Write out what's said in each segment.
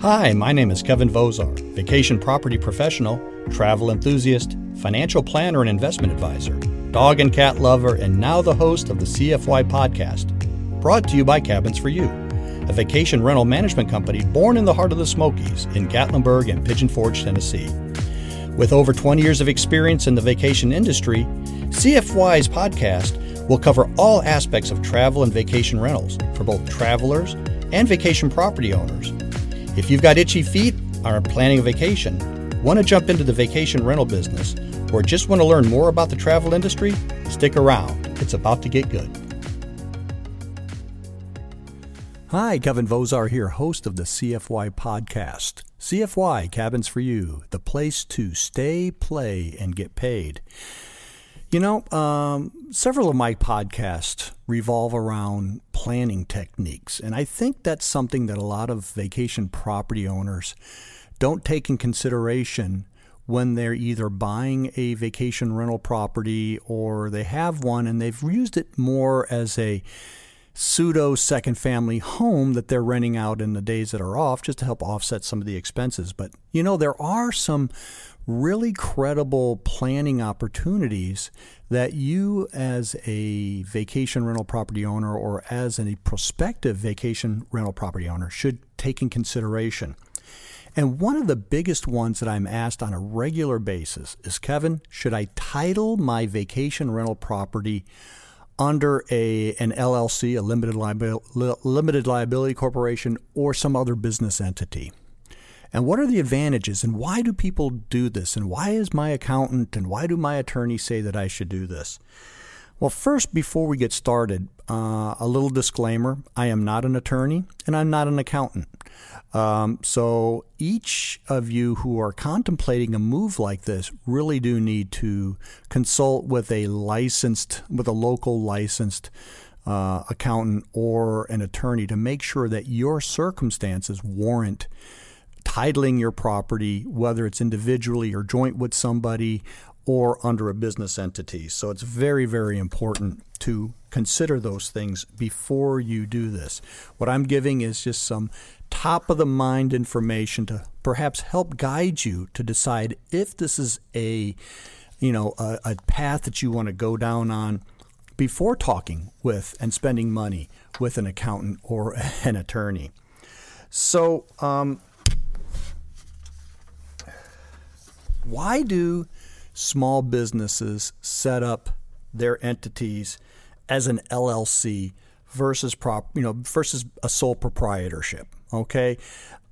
Hi, my name is Kevin Vozar, vacation property professional, travel enthusiast, financial planner, and investment advisor, dog and cat lover, and now the host of the CFY podcast, brought to you by Cabins for You, a vacation rental management company born in the heart of the Smokies in Gatlinburg and Pigeon Forge, Tennessee. With over 20 years of experience in the vacation industry, CFY's podcast will cover all aspects of travel and vacation rentals for both travelers and vacation property owners if you've got itchy feet, are planning a vacation, want to jump into the vacation rental business, or just want to learn more about the travel industry, stick around. It's about to get good. Hi, Kevin Vozar here, host of the CFY podcast. CFY Cabins for You, the place to stay, play, and get paid. You know, um, several of my podcasts revolve around planning techniques, and I think that's something that a lot of vacation property owners don't take in consideration when they're either buying a vacation rental property or they have one and they've used it more as a pseudo second family home that they're renting out in the days that are off just to help offset some of the expenses. But you know, there are some really credible planning opportunities that you, as a vacation rental property owner or as a prospective vacation rental property owner, should take in consideration. And one of the biggest ones that I'm asked on a regular basis is Kevin, should I title my vacation rental property under a an LLC, a limited liability, limited liability corporation, or some other business entity? And what are the advantages? And why do people do this? And why is my accountant and why do my attorney say that I should do this? Well, first, before we get started, uh, a little disclaimer I am not an attorney and I'm not an accountant. Um, so each of you who are contemplating a move like this really do need to consult with a licensed, with a local licensed uh, accountant or an attorney to make sure that your circumstances warrant titling your property, whether it's individually or joint with somebody or under a business entity. So it's very, very important to consider those things before you do this. What I'm giving is just some top of the mind information to perhaps help guide you to decide if this is a you know a, a path that you want to go down on before talking with and spending money with an accountant or an attorney. So um, why do small businesses set up their entities as an LLC versus prop, you know, versus a sole proprietorship? Okay,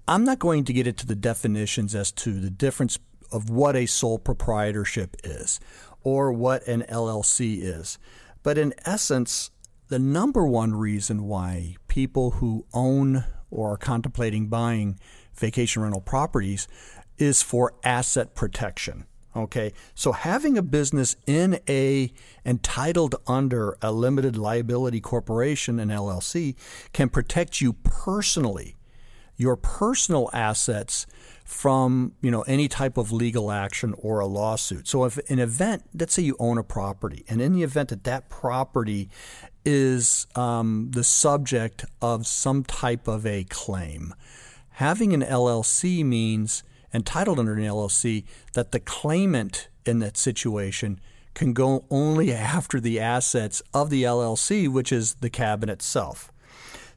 I'm not going to get into the definitions as to the difference of what a sole proprietorship is or what an LLC is, but in essence, the number one reason why people who own or are contemplating buying vacation rental properties is for asset protection. Okay, so having a business in a entitled under a limited liability corporation, an LLC, can protect you personally, your personal assets from you know any type of legal action or a lawsuit. So if an event, let's say you own a property, and in the event that that property is um, the subject of some type of a claim, having an LLC means entitled under an LLC that the claimant in that situation can go only after the assets of the LLC, which is the cabin itself.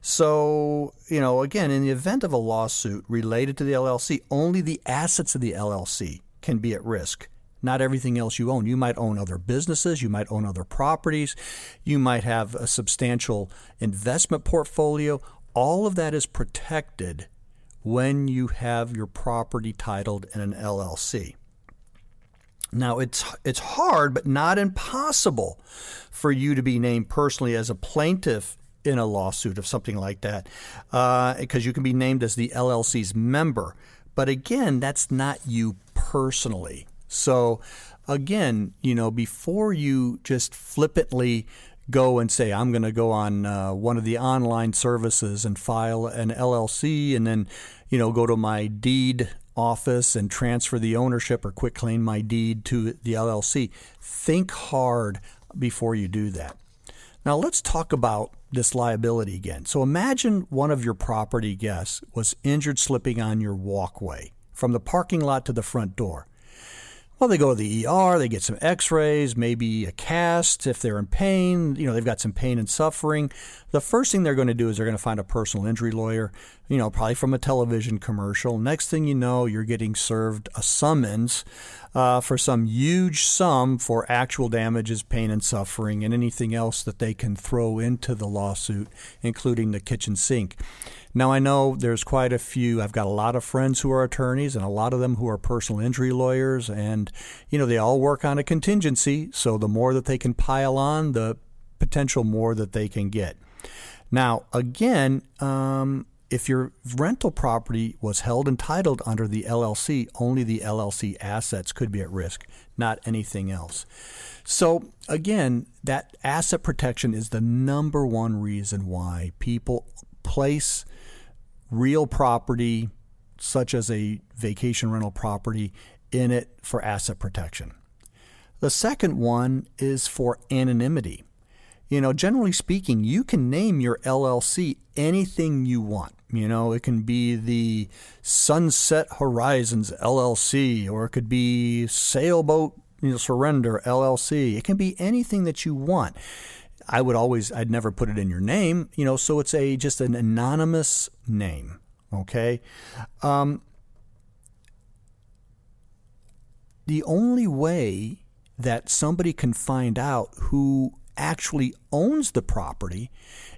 So, you know, again, in the event of a lawsuit related to the LLC, only the assets of the LLC can be at risk, not everything else you own. You might own other businesses, you might own other properties, you might have a substantial investment portfolio. All of that is protected when you have your property titled in an LLC. Now it's it's hard but not impossible for you to be named personally as a plaintiff in a lawsuit of something like that, because uh, you can be named as the LLC's member. But again, that's not you personally. So again, you know, before you just flippantly go and say, I'm going to go on uh, one of the online services and file an LLC and then, you know, go to my deed office and transfer the ownership or quitclaim my deed to the LLC. Think hard before you do that. Now let's talk about this liability again. So imagine one of your property guests was injured slipping on your walkway from the parking lot to the front door. Well, they go to the ER, they get some x rays, maybe a cast if they're in pain. You know, they've got some pain and suffering. The first thing they're going to do is they're going to find a personal injury lawyer, you know, probably from a television commercial. Next thing you know, you're getting served a summons uh, for some huge sum for actual damages, pain and suffering, and anything else that they can throw into the lawsuit, including the kitchen sink. Now, I know there's quite a few, I've got a lot of friends who are attorneys and a lot of them who are personal injury lawyers, and, you know, they all work on a contingency. So the more that they can pile on, the potential more that they can get. Now, again, um, if your rental property was held entitled under the LLC, only the LLC assets could be at risk, not anything else. So, again, that asset protection is the number one reason why people place real property, such as a vacation rental property, in it for asset protection. The second one is for anonymity. You know, generally speaking, you can name your LLC anything you want. You know, it can be the Sunset Horizons LLC, or it could be Sailboat you know, Surrender LLC. It can be anything that you want. I would always, I'd never put it in your name, you know, so it's a just an anonymous name, okay? Um, the only way that somebody can find out who actually owns the property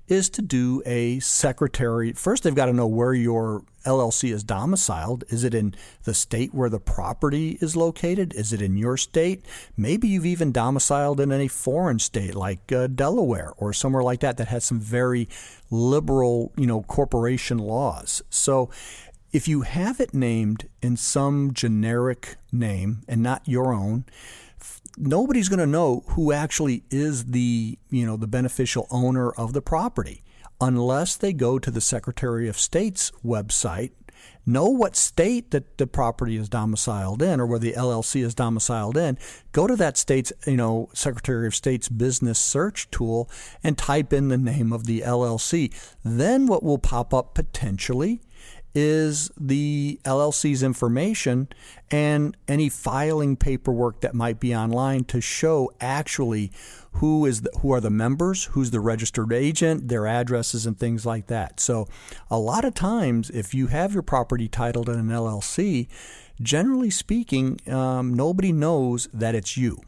is to do a secretary. First, they've got to know where your LLC is domiciled. Is it in the state where the property is located? Is it in your state? Maybe you've even domiciled in a foreign state like uh, Delaware or somewhere like that that has some very liberal, you know, corporation laws. So if you have it named in some generic name and not your own, nobody's going to know who actually is the you know the beneficial owner of the property unless they go to the Secretary of State's website, know what state that the property is domiciled in or where the LLC is domiciled in, go to that state's, you know, Secretary of State's business search tool and type in the name of the LLC. Then what will pop up potentially is the LLC's information and any filing paperwork that might be online to show actually who is the, who are the members, who's the registered agent, their addresses and things like that. So a lot of times if you have your property titled in an LLC, generally speaking, um, nobody knows that it's you.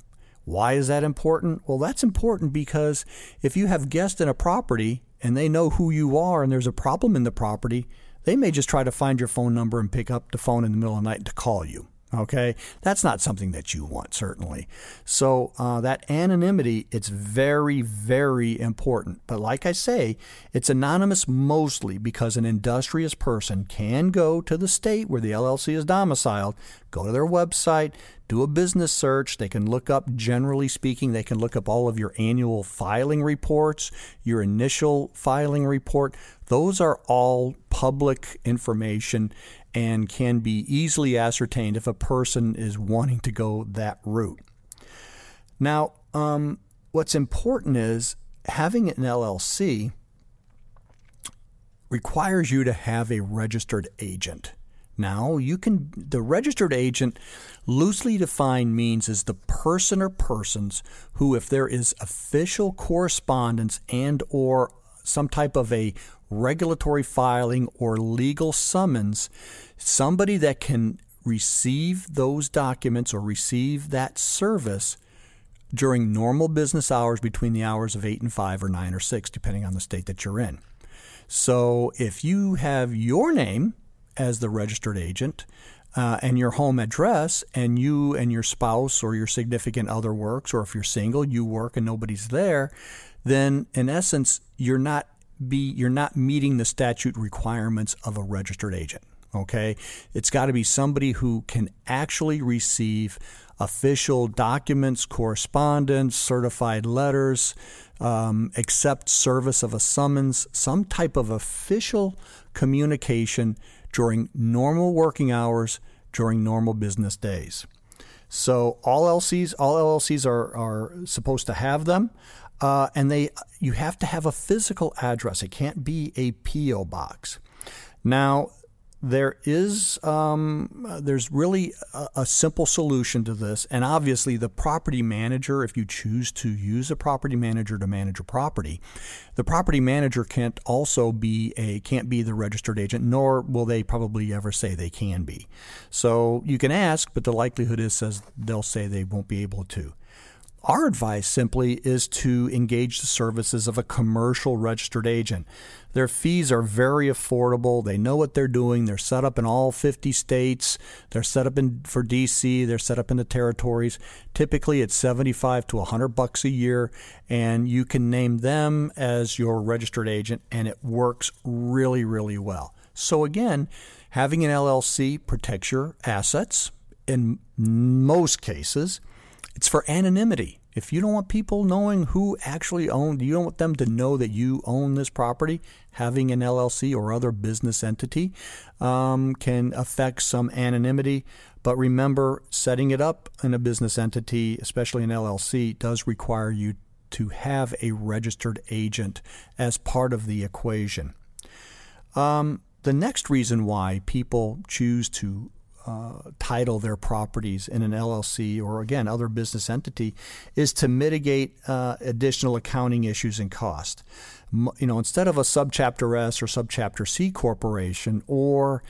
Why is that important? Well, that's important because if you have guests in a property and they know who you are and there's a problem in the property, they may just try to find your phone number and pick up the phone in the middle of the night to call you. Okay, that's not something that you want, certainly. So, uh, that anonymity, it's very, very important. But like I say, it's anonymous mostly because an industrious person can go to the state where the LLC is domiciled, go to their website, do a business search. They can look up, generally speaking, they can look up all of your annual filing reports, your initial filing report. Those are all public information and can be easily ascertained if a person is wanting to go that route. Now, um, what's important is having an LLC requires you to have a registered agent. Now, you can the registered agent loosely defined means is the person or persons who if there is official correspondence and or some type of a regulatory filing or legal summons, somebody that can receive those documents or receive that service during normal business hours between the hours of 8 and 5 or 9 or 6, depending on the state that you're in. So if you have your name as the registered agent, uh, and your home address, and you and your spouse or your significant other works, or if you're single, you work and nobody's there, then in essence, you're not be you're not meeting the statute requirements of a registered agent. Okay, it's got to be somebody who can actually receive official documents, correspondence, certified letters, um, accept service of a summons, some type of official communication during normal working hours during normal business days. So all LCs, all LLCs are, are supposed to have them. Uh, and they, you have to have a physical address. It can't be a PO box. Now, there is um, there's really a, a, simple solution to this and obviously the property manager if you choose to use a property manager to manage a property the property manager can't also be a can't be the registered agent nor will they probably ever say they can be. So you can ask but the likelihood is says they'll say they won't be able to our advice simply is to engage the services of a commercial registered agent. Their fees are very affordable. They know what they're doing. They're set up in all 50 states. They're set up in for DC. They're set up in the territories. Typically, it's 75 to 100 bucks a year, and you can name them as your registered agent, and it works really, really well. So again, having an LLC protects your assets in most cases. It's for anonymity. If you don't want people knowing who actually owned, you don't want them to know that you own this property, having an LLC or other business entity um, can affect some anonymity. But remember, setting it up in a business entity, especially an LLC, does require you to have a registered agent as part of the equation. Um, the next reason why people choose to uh, title their properties in an LLC or again other business entity is to mitigate uh, additional accounting issues and cost. M- you know, instead of a subchapter S or subchapter C corporation or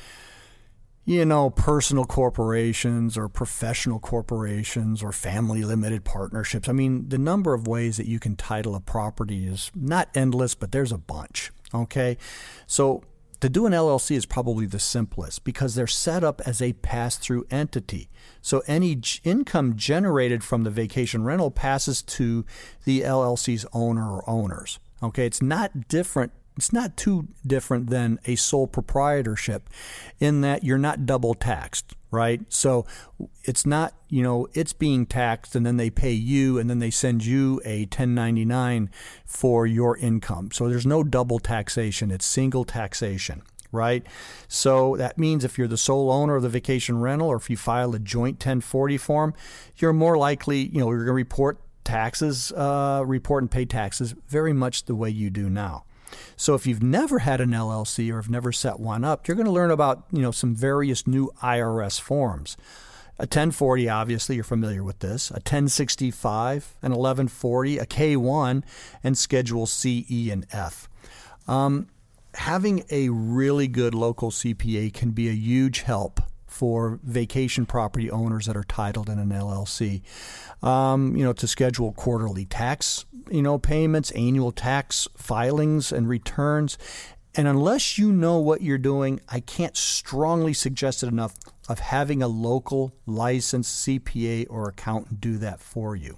you know, personal corporations or professional corporations or family limited partnerships. I mean, the number of ways that you can title a property is not endless, but there's a bunch. Okay. So to do an LLC is probably the simplest because they're set up as a pass through entity. So any income generated from the vacation rental passes to the LLC's owner or owners. Okay, it's not different it's not too different than a sole proprietorship in that you're not double taxed, right? So it's not, you know, it's being taxed and then they pay you and then they send you a 1099 for your income. So there's no double taxation, it's single taxation right? So that means if you're the sole owner of the vacation rental or if you file a joint 1040 form, you're more likely, you know, you're going to report taxes, uh, report and pay taxes very much the way you do now. So if you've never had an LLC or have never set one up, you're going to learn about you know some various new IRS forms. A 1040, obviously, you're familiar with this. A 1065, an 1140, a K1, and Schedule C, E, and F. Um, having a really good local CPA can be a huge help for vacation property owners that are titled in an LLC. Um, you know, to schedule quarterly tax, you know, payments, annual tax filings and returns. And unless you know what you're doing, I can't strongly suggest it enough of having a local licensed CPA or accountant do that for you.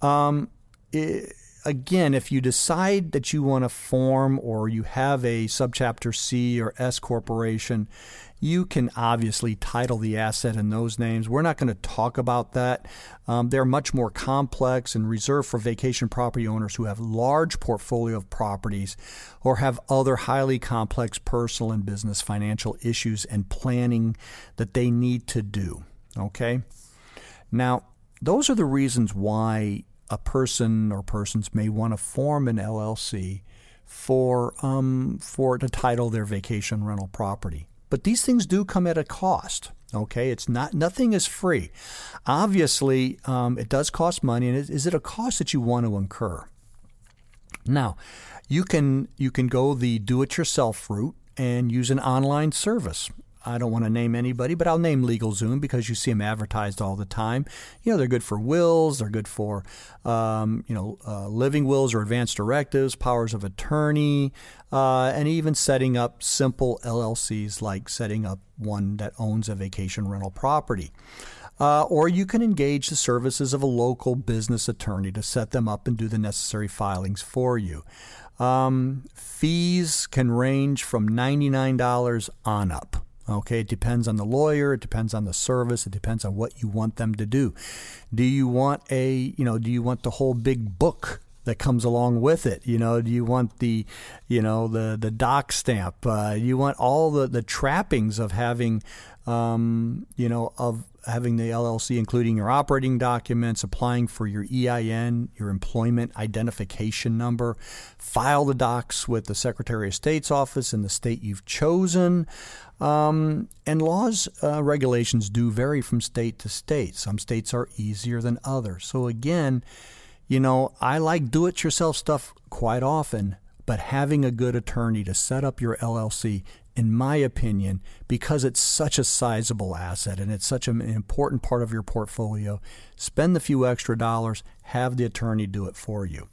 Um, it, again, if you decide that you want to form or you have a subchapter C or S corporation, you can obviously title the asset in those names. We're not going to talk about that. Um, they're much more complex and reserved for vacation property owners who have large portfolio of properties or have other highly complex personal and business financial issues and planning that they need to do. Okay? Now, those are the reasons why a person or persons may want to form an LLC for um, for to title their vacation rental property. But these things do come at a cost. Okay, it's not nothing is free. Obviously, um, it does cost money, and is, is it a cost that you want to incur? Now, you can you can go the do-it-yourself route and use an online service. I don't want to name anybody, but I'll name LegalZoom because you see them advertised all the time. You know, they're good for wills, they're good for, um, you know, uh, living wills or advanced directives, powers of attorney, uh, and even setting up simple LLCs like setting up one that owns a vacation rental property. Uh, or you can engage the services of a local business attorney to set them up and do the necessary filings for you. Um, fees can range from $99 on up. Okay, it depends on the lawyer, it depends on the service, it depends on what you want them to do. Do you want a, you know, do you want the whole big book that comes along with it. You know, do you want the, you know, the the doc stamp? Uh, you want all the the trappings of having, um, you know, of having the LLC, including your operating documents, applying for your EIN, your employment identification number, file the docs with the Secretary of State's office in the state you've chosen. Um, and laws, uh, regulations do vary from state to state. Some states are easier than others. So, again, you know, I like do it yourself stuff quite often, but having a good attorney to set up your LLC, in my opinion, because it's such a sizable asset and it's such an important part of your portfolio, spend the few extra dollars, have the attorney do it for you.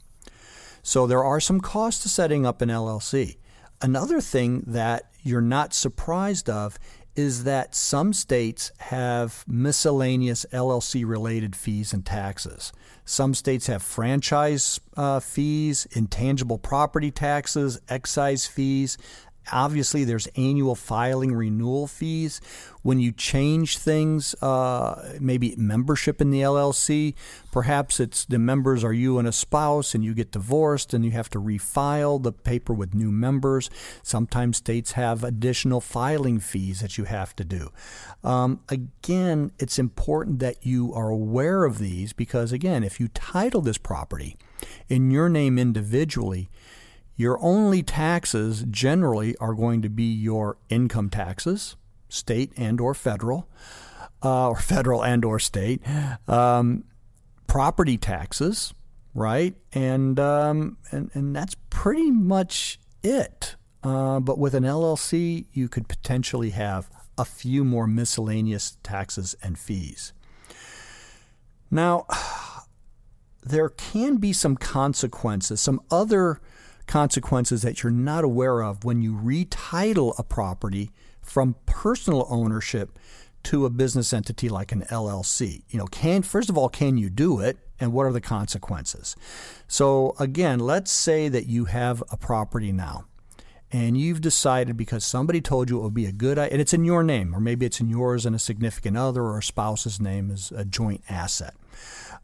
So there are some costs to setting up an LLC. Another thing that you're not surprised of is that some states have miscellaneous LLC related fees and taxes. Some states have franchise uh, fees, intangible property taxes, excise fees. Obviously, there's annual filing renewal fees. When you change things, uh, maybe membership in the LLC, perhaps it's the members are you and a spouse, and you get divorced and you have to refile the paper with new members. Sometimes states have additional filing fees that you have to do. Um, again, it's important that you are aware of these because, again, if you title this property in your name individually, your only taxes generally are going to be your income taxes, state and or federal, uh, or federal and or state, um, property taxes, right, and um, and and that's pretty much it. Uh, but with an LLC, you could potentially have a few more miscellaneous taxes and fees. Now, there can be some consequences, some other consequences that you're not aware of when you retitle a property from personal ownership to a business entity like an LLC. You know, can first of all, can you do it and what are the consequences? So again, let's say that you have a property now and you've decided because somebody told you it would be a good and it's in your name or maybe it's in yours and a significant other or a spouse's name as a joint asset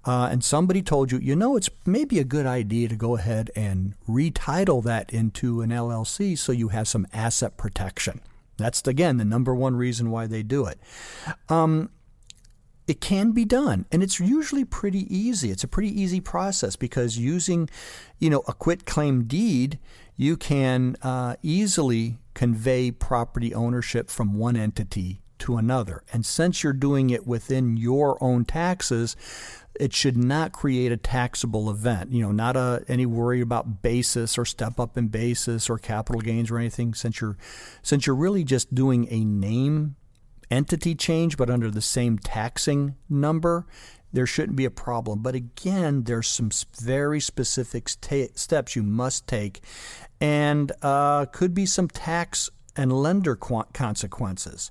uh, and somebody told you, you know, it's maybe a good idea to go ahead and retitle that into an LLC so you have some asset protection. That's, again, the number one reason why they do it. Um, it can be done and it's usually pretty easy it's a pretty easy process because using you know a quit claim deed you can uh, easily convey property ownership from one entity to another and since you're doing it within your own taxes it should not create a taxable event. You know, not a, any worry about basis or step up in basis or capital gains or anything. Since you're since you're really just doing a name entity change, but under the same taxing number, there shouldn't be a problem. But again, there's some very specific steps you must take, and uh, could be some tax and lender consequences.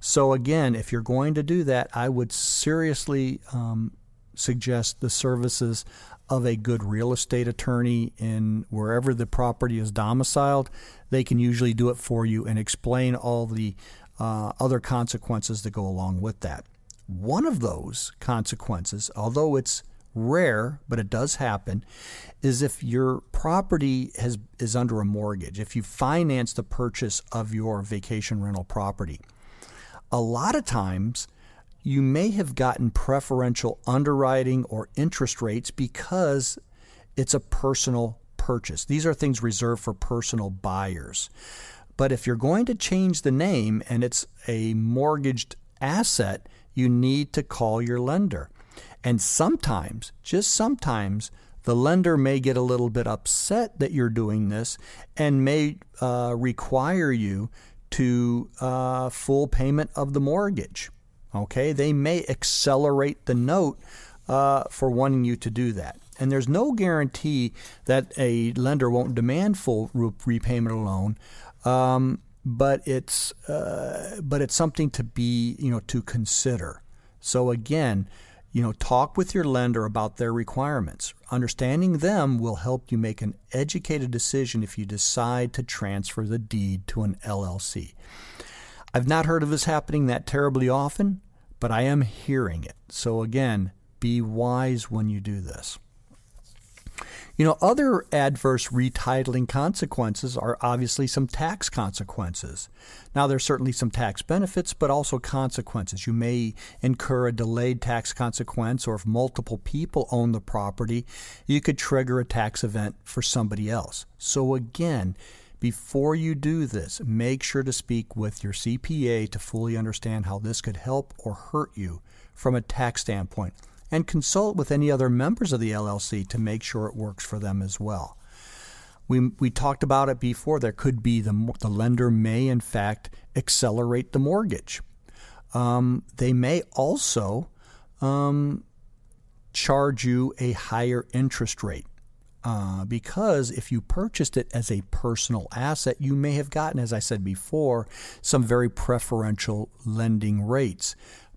So again, if you're going to do that, I would seriously um, suggest the services of a good real estate attorney in wherever the property is domiciled. They can usually do it for you and explain all the uh, other consequences that go along with that. One of those consequences, although it's rare, but it does happen, is if your property has is under a mortgage, if you finance the purchase of your vacation rental property. A lot of times you may have gotten preferential underwriting or interest rates because it's a personal purchase. These are things reserved for personal buyers. But if you're going to change the name and it's a mortgaged asset, you need to call your lender. And sometimes, just sometimes, the lender may get a little bit upset that you're doing this and may uh, require you to uh, full payment of the mortgage. Okay, they may accelerate the note uh, for wanting you to do that. And there's no guarantee that a lender won't demand full repayment of loan, um, but it's uh, but it's something to be you know to consider. So again, you know, talk with your lender about their requirements. Understanding them will help you make an educated decision if you decide to transfer the deed to an LLC. I've not heard of this happening that terribly often, but I am hearing it. So again, be wise when you do this. You know, other adverse retitling consequences are obviously some tax consequences. Now, there's certainly some tax benefits, but also consequences. You may incur a delayed tax consequence, or if multiple people own the property, you could trigger a tax event for somebody else. So, again, before you do this, make sure to speak with your CPA to fully understand how this could help or hurt you from a tax standpoint and consult with any other members of the LLC to make sure it works for them as well. We, we talked about it before. There could be the, the lender may, in fact, accelerate the mortgage. Um, they may also um, charge you a higher interest rate. Uh, because if you purchased it as a personal asset, you may have gotten, as I said before, some very preferential lending rates,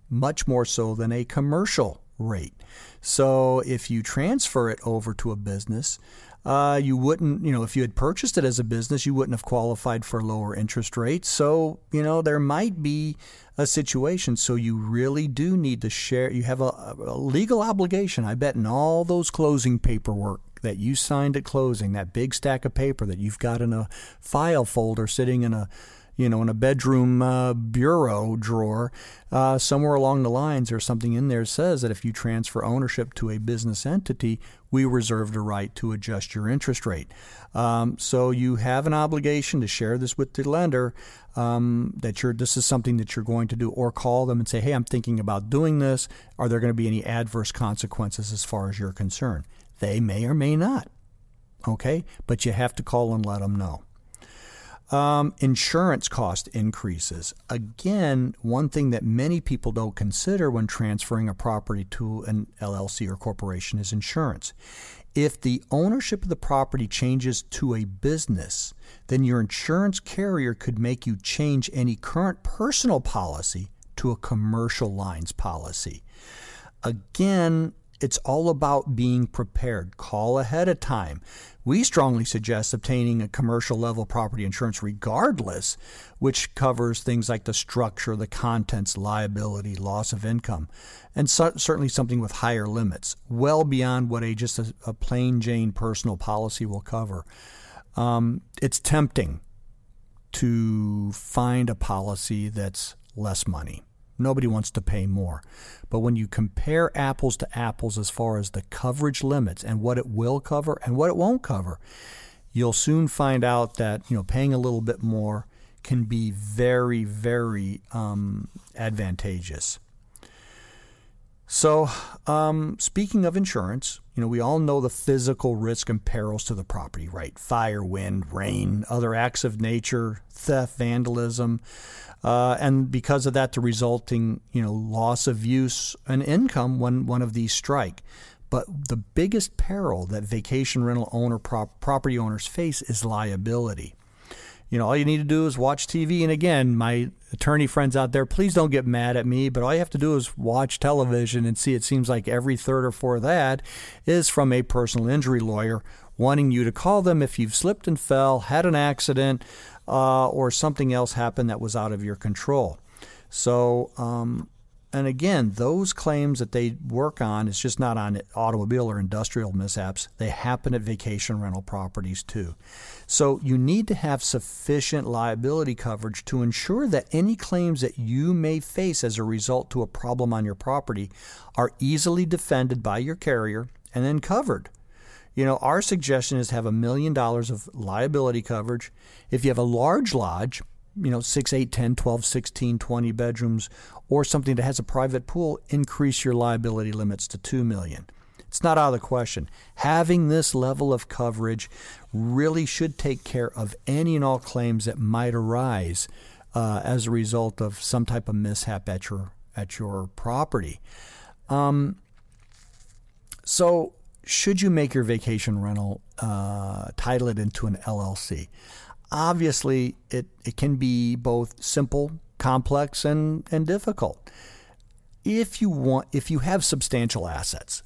much more so than a commercial rate. So if you transfer it over to a business, uh, you wouldn't, you know, if you had purchased it as a business, you wouldn't have qualified for lower interest rates. So, you know, there might be a situation. So you really do need to share, you have a, a legal obligation, I bet, in all those closing paperwork that you signed at closing, that big stack of paper that you've got in a file folder sitting in a you know, in a bedroom uh, bureau drawer, uh, somewhere along the lines, there's something in there says that if you transfer ownership to a business entity, we reserve the right to adjust your interest rate. Um, so you have an obligation to share this with the lender um, that you're this is something that you're going to do, or call them and say, "Hey, I'm thinking about doing this. Are there going to be any adverse consequences as far as you're concerned?" They may or may not. Okay, but you have to call and let them know. Um, insurance cost increases. Again, one thing that many people don't consider when transferring a property to an LLC or corporation is insurance. If the ownership of the property changes to a business, then your insurance carrier could make you change any current personal policy to a commercial lines policy. Again, it's all about being prepared. Call ahead of time. We strongly suggest obtaining a commercial level property insurance regardless, which covers things like the structure, the contents, liability, loss of income, and so, certainly something with higher limits, well beyond what a just a, a plain Jane personal policy will cover. Um, it's tempting to find a policy that's less money. Nobody wants to pay more. But when you compare apples to apples as far as the coverage limits and what it will cover and what it won't cover, you'll soon find out that you know paying a little bit more can be very, very um, advantageous. So, um, speaking of insurance, you know, we all know the physical risk and perils to the property, right? Fire, wind, rain, other acts of nature, theft, vandalism, uh, and because of that, the resulting, you know, loss of use and income when one of these strike. But the biggest peril that vacation rental owner prop- property owners face is liability you know, all you need to do is watch TV. And again, my attorney friends out there, please don't get mad at me, but all you have to do is watch television and see it seems like every third or fourth ad is from a personal injury lawyer wanting you to call them if you've slipped and fell, had an accident, uh, or something else happened that was out of your control. So, um, and again, those claims that they work on is just not on automobile or industrial mishaps. They happen at vacation rental properties too. So you need to have sufficient liability coverage to ensure that any claims that you may face as a result to a problem on your property are easily defended by your carrier and then covered. You know, our suggestion is to have a million dollars of liability coverage. If you have a large lodge, you know, 6, 8, 10, 12, 16, 20 bedrooms, or something that has a private pool, increase your liability limits to 2 million. It's not out of the question. Having this level of coverage really should take care of any and all claims that might arise uh, as a result of some type of mishap at your at your property. Um, so, should you make your vacation rental uh, title it into an LLC? obviously it, it can be both simple, complex, and, and difficult. If you want, if you have substantial assets,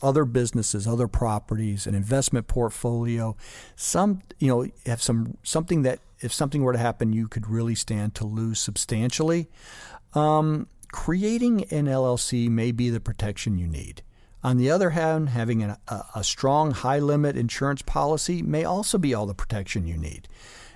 other businesses, other properties, an investment portfolio, some you know have some something that if something were to happen, you could really stand to lose substantially. Um, creating an LLC may be the protection you need. On the other hand, having a, a strong high limit insurance policy may also be all the protection you need.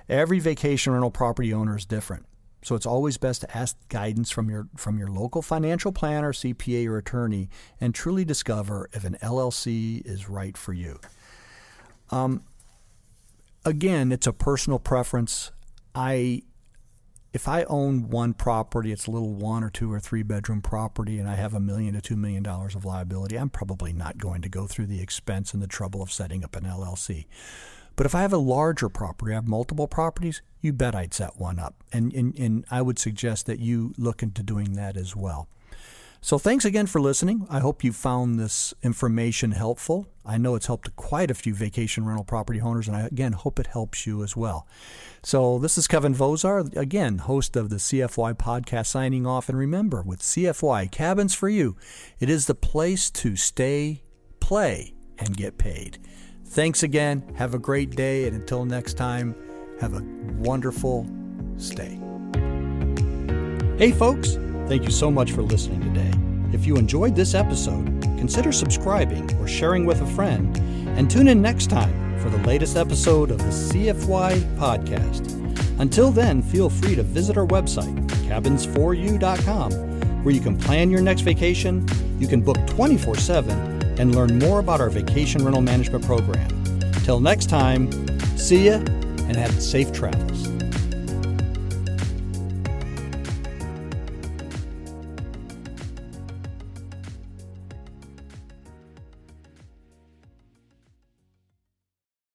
Every vacation rental property owner is different. So it's always best to ask guidance from your from your local financial planner, CPA, or attorney, and truly discover if an LLC is right for you. Um, again, it's a personal preference. I if I own one property, it's a little one or two or three bedroom property, and I have a million to two million dollars of liability, I'm probably not going to go through the expense and the trouble of setting up an LLC. But if I have a larger property, I have multiple properties, you bet I'd set one up. And, and, and I would suggest that you look into doing that as well. So thanks again for listening. I hope you found this information helpful. I know it's helped quite a few vacation rental property owners, and I again hope it helps you as well. So this is Kevin Vozar, again, host of the CFY podcast, signing off. And remember, with CFY Cabins for You, it is the place to stay, play, and get paid. Thanks again. Have a great day. And until next time, have a wonderful stay. Hey, folks. Thank you so much for listening today. If you enjoyed this episode, consider subscribing or sharing with a friend. And tune in next time for the latest episode of the CFY podcast. Until then, feel free to visit our website, cabins4u.com, where you can plan your next vacation, you can book 24 7, and learn more about our vacation rental management program. Till next time, see ya and have safe travels.